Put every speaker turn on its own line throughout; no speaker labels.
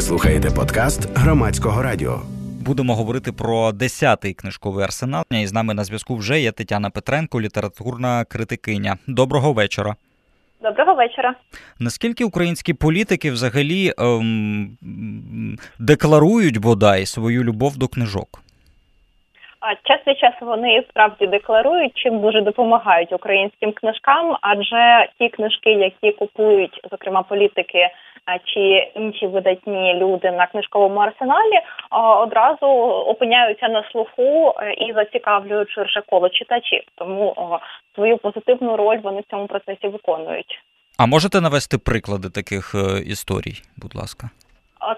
Ви слухаєте подкаст громадського радіо.
Будемо говорити про десятий книжковий арсенал. І з нами на зв'язку вже є Тетяна Петренко, літературна критикиня. Доброго вечора.
Доброго вечора.
Наскільки українські політики взагалі ем, декларують бодай свою любов до книжок?
Час від часу вони справді декларують, чим дуже допомагають українським книжкам, адже ті книжки, які купують, зокрема політики чи інші видатні люди на книжковому арсеналі, одразу опиняються на слуху е, і зацікавлюють ширше коло читачів. Тому свою позитивну роль вони в цьому процесі виконують.
А можете навести приклади таких е, історій, будь ласка?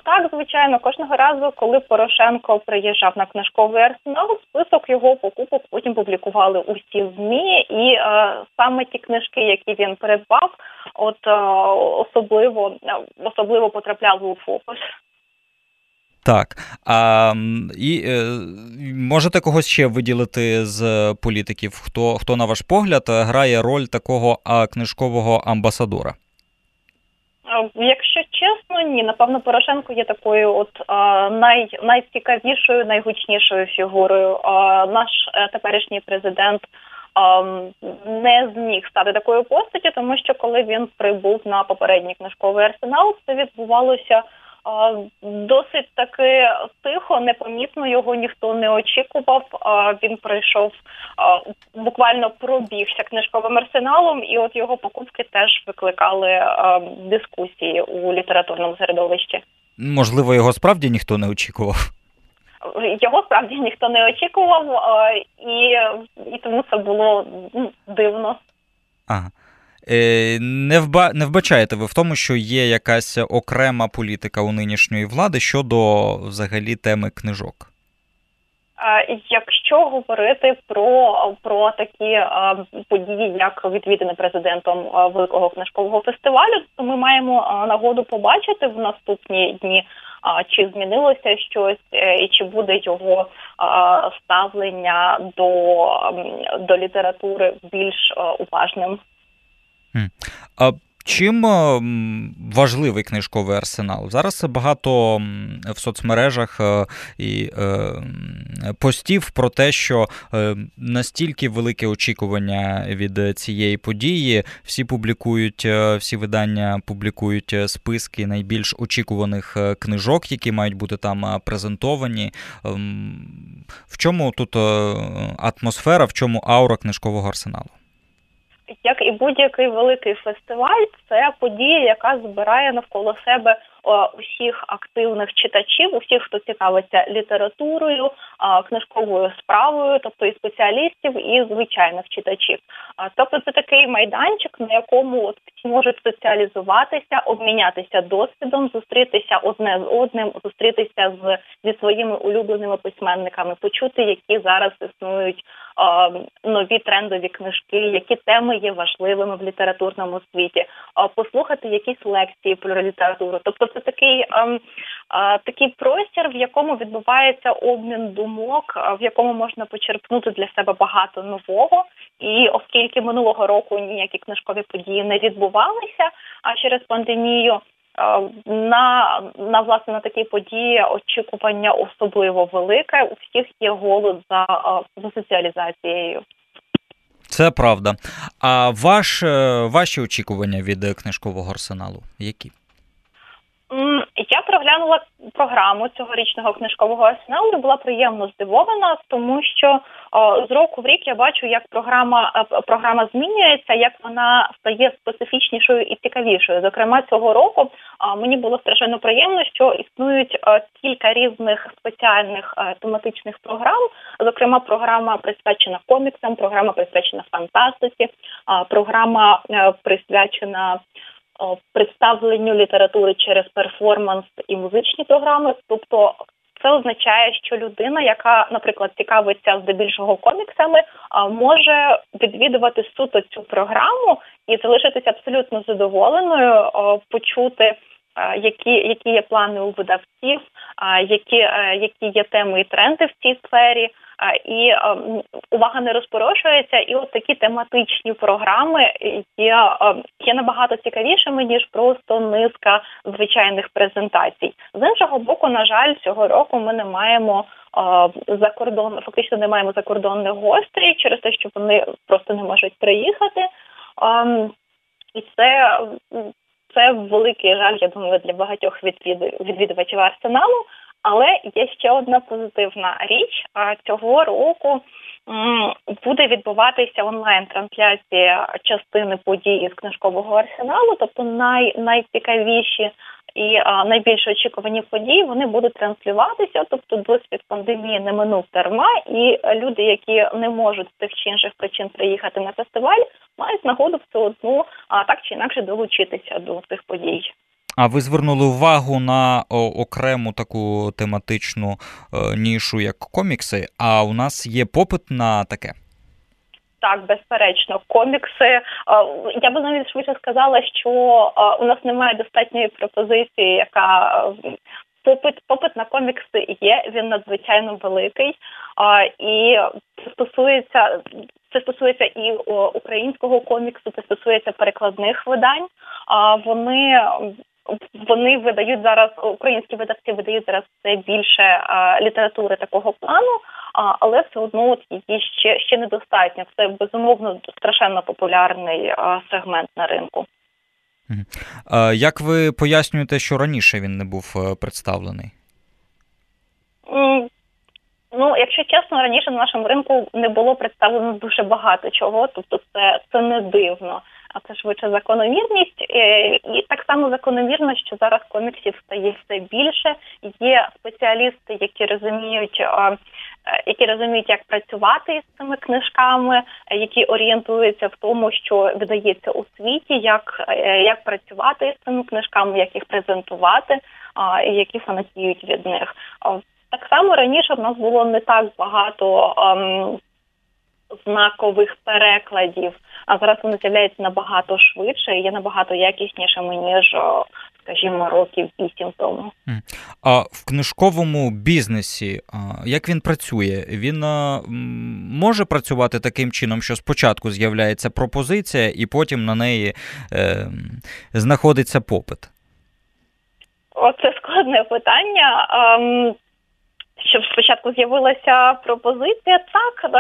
Так, звичайно, кожного разу, коли Порошенко приїжджав на книжковий арсенал, список його покупок потім публікували усі змі, і е, саме ті книжки, які він придбав, от е, особливо особливо потрапляли у фокус.
Так. А, І е, можете когось ще виділити з політиків, хто, хто на ваш погляд, грає роль такого а, книжкового амбасадора?
Якщо чесно, ні, напевно, Порошенко є такою, от най, найцікавішою, найгучнішою фігурою. Наш е, теперішній президент не зміг стати такою постаті, тому що коли він прибув на попередній книжковий арсенал, це відбувалося Досить таки тихо, непомітно його ніхто не очікував. Він пройшов буквально пробігся книжковим арсеналом, і от його покупки теж викликали дискусії у літературному середовищі.
Можливо, його справді ніхто не очікував.
Його справді ніхто не очікував, і і тому це було дивно.
Ага. Е, не вба... не вбачаєте ви в тому, що є якась окрема політика у нинішньої влади щодо взагалі теми книжок?
Якщо говорити про про такі події, як відвідини президентом великого книжкового фестивалю, то ми маємо нагоду побачити в наступні дні, чи змінилося щось, е, і чи буде його ставлення до, до літератури більш уважним.
А Чим важливий книжковий арсенал? Зараз багато в соцмережах е, і е, постів про те, що е, настільки велике очікування від цієї події, всі публікують, всі видання публікують списки найбільш очікуваних книжок, які мають бути там презентовані. В чому тут атмосфера, в чому аура книжкового арсеналу?
Як і будь-який великий фестиваль, це подія, яка збирає навколо себе усіх активних читачів, усіх, хто цікавиться літературою, книжковою справою, тобто і спеціалістів, і звичайних читачів. Тобто, це такий майданчик, на якому от можуть соціалізуватися, обмінятися досвідом, зустрітися одне з одним, зустрітися з зі своїми улюбленими письменниками, почути, які зараз існують нові трендові книжки, які теми є важливими в літературному світі, послухати якісь лекції про літературу, тобто це такий ем, такий простір, в якому відбувається обмін думок, е, в якому можна почерпнути для себе багато нового. І оскільки минулого року ніякі книжкові події не відбувалися, а через пандемію. Е, на на власне на такі події очікування особливо велике. У всіх є голод за за соціалізацією.
Це правда. А ваш ваші очікування від книжкового арсеналу? Які?
Я проглянула програму цьогорічного книжкового арсеналу і була приємно здивована, тому що о, з року в рік я бачу, як програма е, програма змінюється, як вона стає специфічнішою і цікавішою. Зокрема, цього року о, мені було страшенно приємно, що існують кілька різних спеціальних е, тематичних програм. Зокрема, програма присвячена коміксам, програма присвячена фантастиці, програма е, присвячена представленню літератури через перформанс і музичні програми. Тобто це означає, що людина, яка, наприклад, цікавиться здебільшого коміксами, може відвідувати суто цю програму і залишитися абсолютно задоволеною, почути. Які які є плани у видавців, які які є теми і тренди в цій сфері, і увага не розпорошується, і от такі тематичні програми є є набагато цікавішими ніж просто низка звичайних презентацій. З іншого боку, на жаль, цього року ми не маємо за кордон, фактично не маємо закордонних гостей через те, що вони просто не можуть приїхати. І це це великий жаль, я думаю, для багатьох відвідувачів арсеналу. Але є ще одна позитивна річ. Цього року буде відбуватися онлайн-трансляція частини подій з книжкового арсеналу, тобто най, найцікавіші і а, найбільш очікувані події вони будуть транслюватися. Тобто, досвід пандемії не минув дарма, і люди, які не можуть з тих чи інших причин приїхати на фестиваль, мають нагоду все одно а так чи інакше долучитися до цих подій.
А ви звернули увагу на окрему таку тематичну е, нішу, як комікси? А у нас є попит на таке?
Так, безперечно, комікси. Е, я би навіть швидше сказала, що е, у нас немає достатньої пропозиції, яка попит попит на комікси є. Він надзвичайно великий, і це стосується це стосується і українського коміксу, це стосується перекладних видань. Вони вони видають зараз українські видавці видають зараз все більше а, літератури такого плану, а, але все одно от її ще ще недостатньо. Це безумовно страшенно популярний а, сегмент на ринку.
Як ви пояснюєте, що раніше він не був е, представлений?
Ну, якщо чесно, раніше на нашому ринку не було представлено дуже багато чого, тобто це це не дивно а це швидше закономірність. Е, і так само закономірно, що зараз коміксів стає все більше. Є спеціалісти, які розуміють, е, які розуміють, як працювати з цими книжками, які орієнтуються в тому, що видається у світі, як е, як працювати з цими книжками, як їх презентувати, і які фанатіють від них. Так само раніше в нас було не так багато ем, знакових перекладів, а зараз вони з'являються набагато швидше і є набагато якіснішими ніж. Скажімо, років вісім тому.
А в книжковому бізнесі як він працює? Він може працювати таким чином, що спочатку з'являється пропозиція, і потім на неї е, знаходиться попит?
Оце складне питання. Ем, щоб спочатку з'явилася пропозиція, так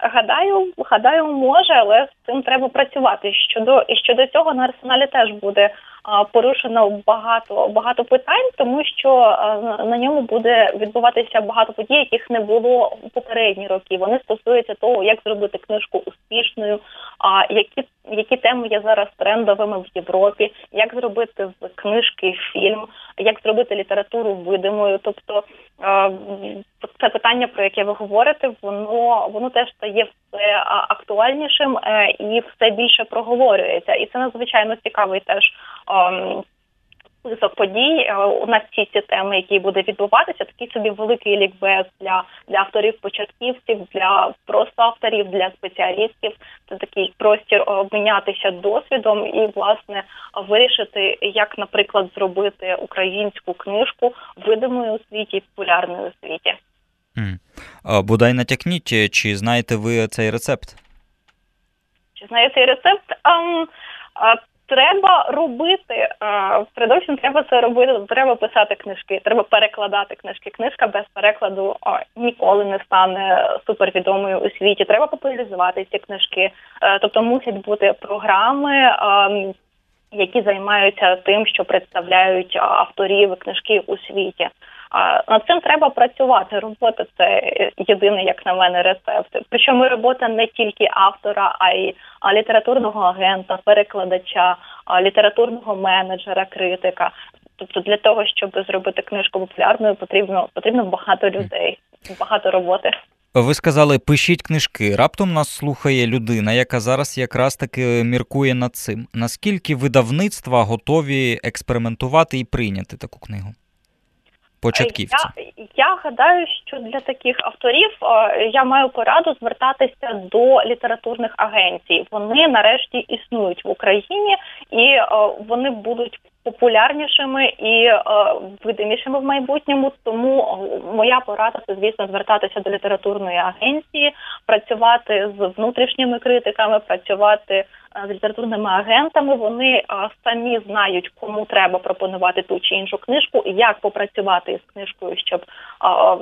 Гадаю, гадаю, може, але з цим треба працювати. Щодо і щодо цього на арсеналі теж буде порушено багато багато питань, тому що на ньому буде відбуватися багато подій, яких не було у попередні роки. Вони стосуються того, як зробити книжку успішною, а які які теми є зараз трендовими в Європі, як зробити з книжки фільм, як зробити літературу видимою. Тобто це питання, про яке ви говорите, воно воно теж стає все актуальнішим е, і все більше проговорюється, і це надзвичайно цікавий теж список подій. Е, у нас всі ці теми, які буде відбуватися, такий собі великий лікбез для для авторів-початківців, для просто авторів, для спеціалістів. Це такий простір обмінятися досвідом і власне вирішити, як, наприклад, зробити українську книжку видимою у світі, популярною у світі.
Бодай натякніть, чи знаєте ви цей рецепт?
Чи знаєте цей рецепт? Треба робити передовсім, треба це робити. Треба писати книжки, треба перекладати книжки. Книжка без перекладу ніколи не стане супервідомою у світі. Треба популяризувати ці книжки. Е, тобто мусять бути програми, які займаються тим, що представляють авторів книжки у світі. Над цим треба працювати. Робота це єдиний, як на мене, рецепт. Причому робота не тільки автора, а й літературного агента, перекладача, літературного менеджера, критика. Тобто для того, щоб зробити книжку популярною, потрібно потрібно багато людей, багато роботи.
Ви сказали, пишіть книжки. Раптом нас слухає людина, яка зараз якраз таки міркує над цим. Наскільки видавництва готові експериментувати і прийняти таку книгу? Початківці?
Я, я гадаю, що для таких авторів е, я маю пораду звертатися до літературних агенцій. Вони нарешті існують в Україні і е, вони будуть популярнішими і е, видимішими в майбутньому. Тому моя порада це звісно звертатися до літературної агенції, працювати з внутрішніми критиками, працювати з літературними агентами. Вони самі знають, кому треба пропонувати ту чи іншу книжку, як попрацювати з книжкою, щоб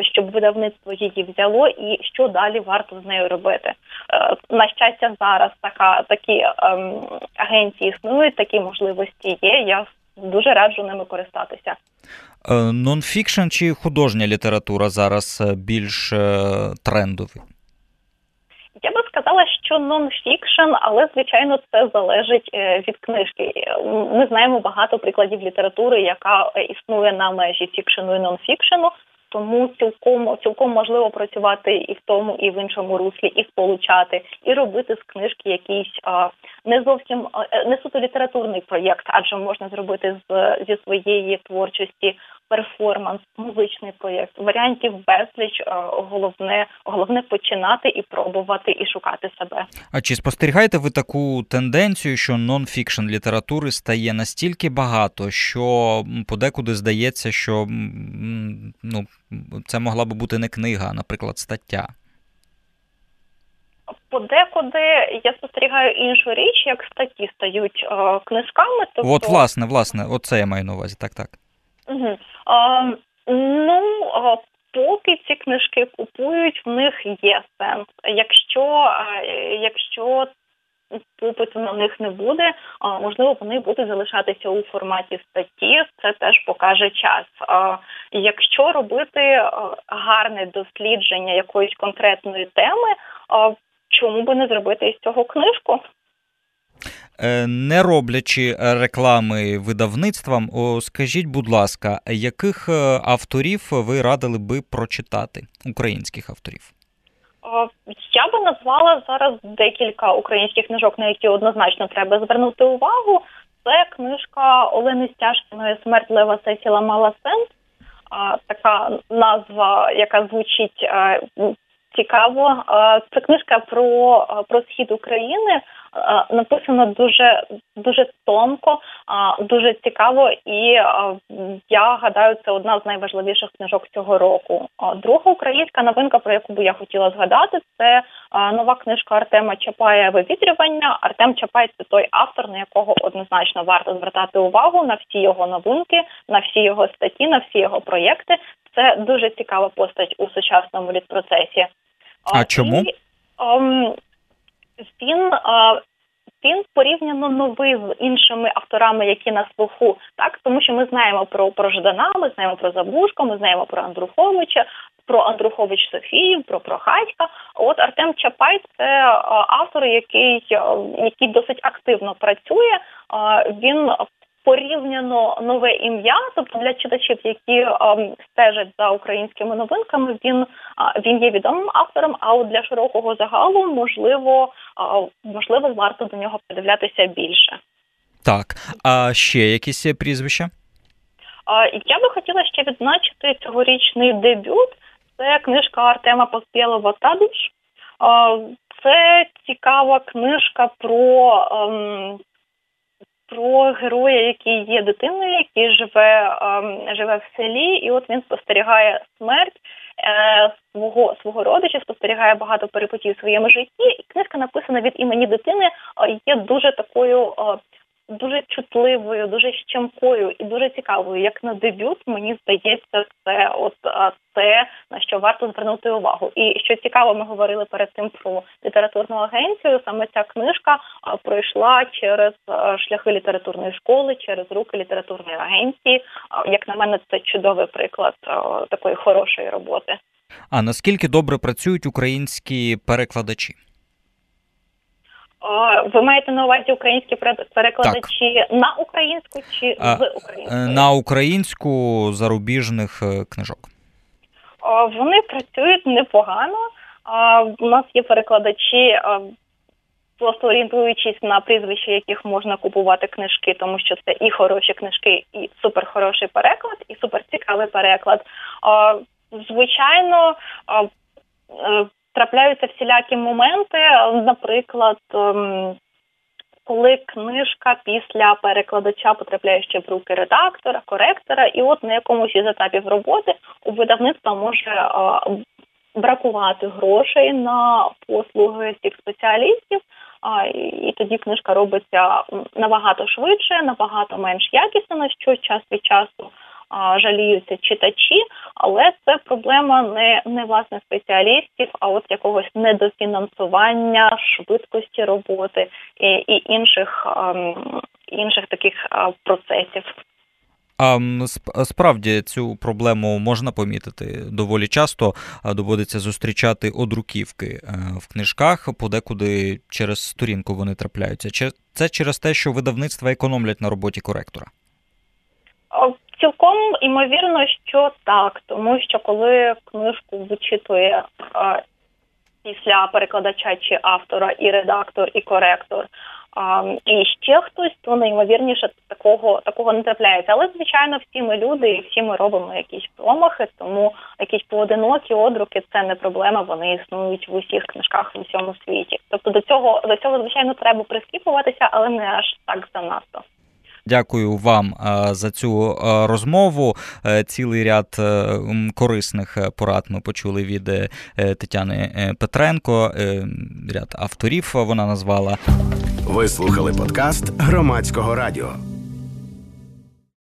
щоб видавництво її взяло, і що далі варто з нею робити. Е, на щастя, зараз така такі ем, агенції існують, такі можливості є. Я дуже раджу ними користатися.
Е, нонфікшн чи художня література зараз е, більш трендовий?
Я би сказала, що нонфікшн, але звичайно це залежить е, від книжки. Ми знаємо багато прикладів літератури, яка е, існує на межі фікшену і нонфікшену. Тому цілком цілком можливо працювати і в тому, і в іншому руслі, і сполучати, і робити з книжки якийсь а, не зовсім не суто літературний проєкт, адже можна зробити з зі своєї творчості перформанс, музичний проєкт, варіантів безліч. Головне, головне починати і пробувати, і шукати себе.
А чи спостерігаєте ви таку тенденцію, що нон-фікшн літератури стає настільки багато, що подекуди здається, що ну це могла би бути не книга, а наприклад, стаття?
Подекуди я спостерігаю іншу річ, як статті стають е, книжками.
Тобто... От, власне, власне, оце я маю на увазі, так, так.
Угу. А, Ну поки ці книжки купують, в них є сенс. Якщо якщо попиту на них не буде, можливо, вони будуть залишатися у форматі статті. Це теж покаже час. Якщо робити гарне дослідження якоїсь конкретної теми, чому би не зробити із цього книжку?
Е, не роблячи реклами видавництвам, скажіть, будь ласка, яких е, авторів ви радили би прочитати українських авторів?
Я би назвала зараз декілька українських книжок, на які однозначно треба звернути увагу. Це книжка Олени Стяжкіної Смерть Лева Сесіла мала сенс. Така назва, яка звучить е, цікаво. Це книжка про, про схід України. Е, написано дуже дуже тонко, е, дуже цікаво, і е, я гадаю, це одна з найважливіших книжок цього року. Друга українська новинка, про яку би я хотіла згадати, це нова книжка Артема Чапая Вивітрювання. Артем Чапай це той автор, на якого однозначно варто звертати увагу на всі його новинки, на всі його статті, на всі його проєкти. Це дуже цікава постать у сучасному літпроцесі.
А чому? І,
ем, він він порівняно новий з іншими авторами, які на слуху, так тому що ми знаємо про про Ждана, ми знаємо про Забушко, ми знаємо про Андруховича, про Андрухович Софію, про Прохатька. От Артем Чапай це автор, який який досить активно працює. Він порівняно нове ім'я. Тобто для читачів, які ем, стежать за українськими новинками, він він є відомим автором. А от для широкого загалу можливо, можливо, варто до нього придивлятися більше.
Так, а ще якісь прізвища?
Я би хотіла ще відзначити цьогорічний дебют. Це книжка Артема Поспєлова «Тадуш». Це цікава книжка про ем, про героя, який є дитиною, який живе ем, живе в селі, і от він спостерігає смерть е, свого свого родича, спостерігає багато перепутів в своєму житті. І книжка написана від імені дитини, є дуже такою е, дуже чутливою, дуже щемкою і дуже цікавою. Як на дебют, мені здається, це от те, на що варто звернути увагу. І що цікаво, ми говорили перед тим про літературну агенцію. Саме ця книжка пройшла через шляхи літературної школи, через руки літературної агенції. Як на мене, це чудовий приклад такої хорошої роботи.
А наскільки добре працюють українські перекладачі?
Ви маєте на увазі українські перекладачі так. на українську чи а, з українською?
На українську зарубіжних е, книжок.
Вони працюють непогано. У нас є перекладачі, просто орієнтуючись на прізвища, яких можна купувати книжки, тому що це і хороші книжки, і суперхороший переклад, і суперцікавий переклад. Звичайно, е, трапляються всілякі моменти. Наприклад, ем, коли книжка після перекладача потрапляє ще в руки редактора, коректора, і от на якомусь із етапів роботи у видавництва може а, бракувати грошей на послуги цих спеціалістів. А, і тоді книжка робиться набагато швидше, набагато менш якісно, що час від часу жаліються читачі, але це проблема не не власне спеціалістів, а от якогось недофінансування, швидкості роботи і, і інших а, інших таких а, процесів.
А справді цю проблему можна помітити доволі часто. Доводиться зустрічати одруківки е, в книжках, подекуди через сторінку вони трапляються. Це через те, що видавництва економлять на роботі коректора.
Цілком імовірно, що так, тому що коли книжку вичитує а, після перекладача чи автора, і редактор, і коректор, а, і ще хтось, то найімовірніше такого такого не трапляється. Але звичайно, всі ми люди, і всі ми робимо якісь промахи, тому якісь поодинокі одруки це не проблема. Вони існують в усіх книжках в усьому світі. Тобто до цього до цього звичайно треба прискіпуватися, але не аж так занадто.
Дякую вам за цю розмову. Е, цілий ряд е, корисних порад ми почули від е, Тетяни Петренко. Ряд авторів вона назвала.
Ви слухали подкаст громадського радіо.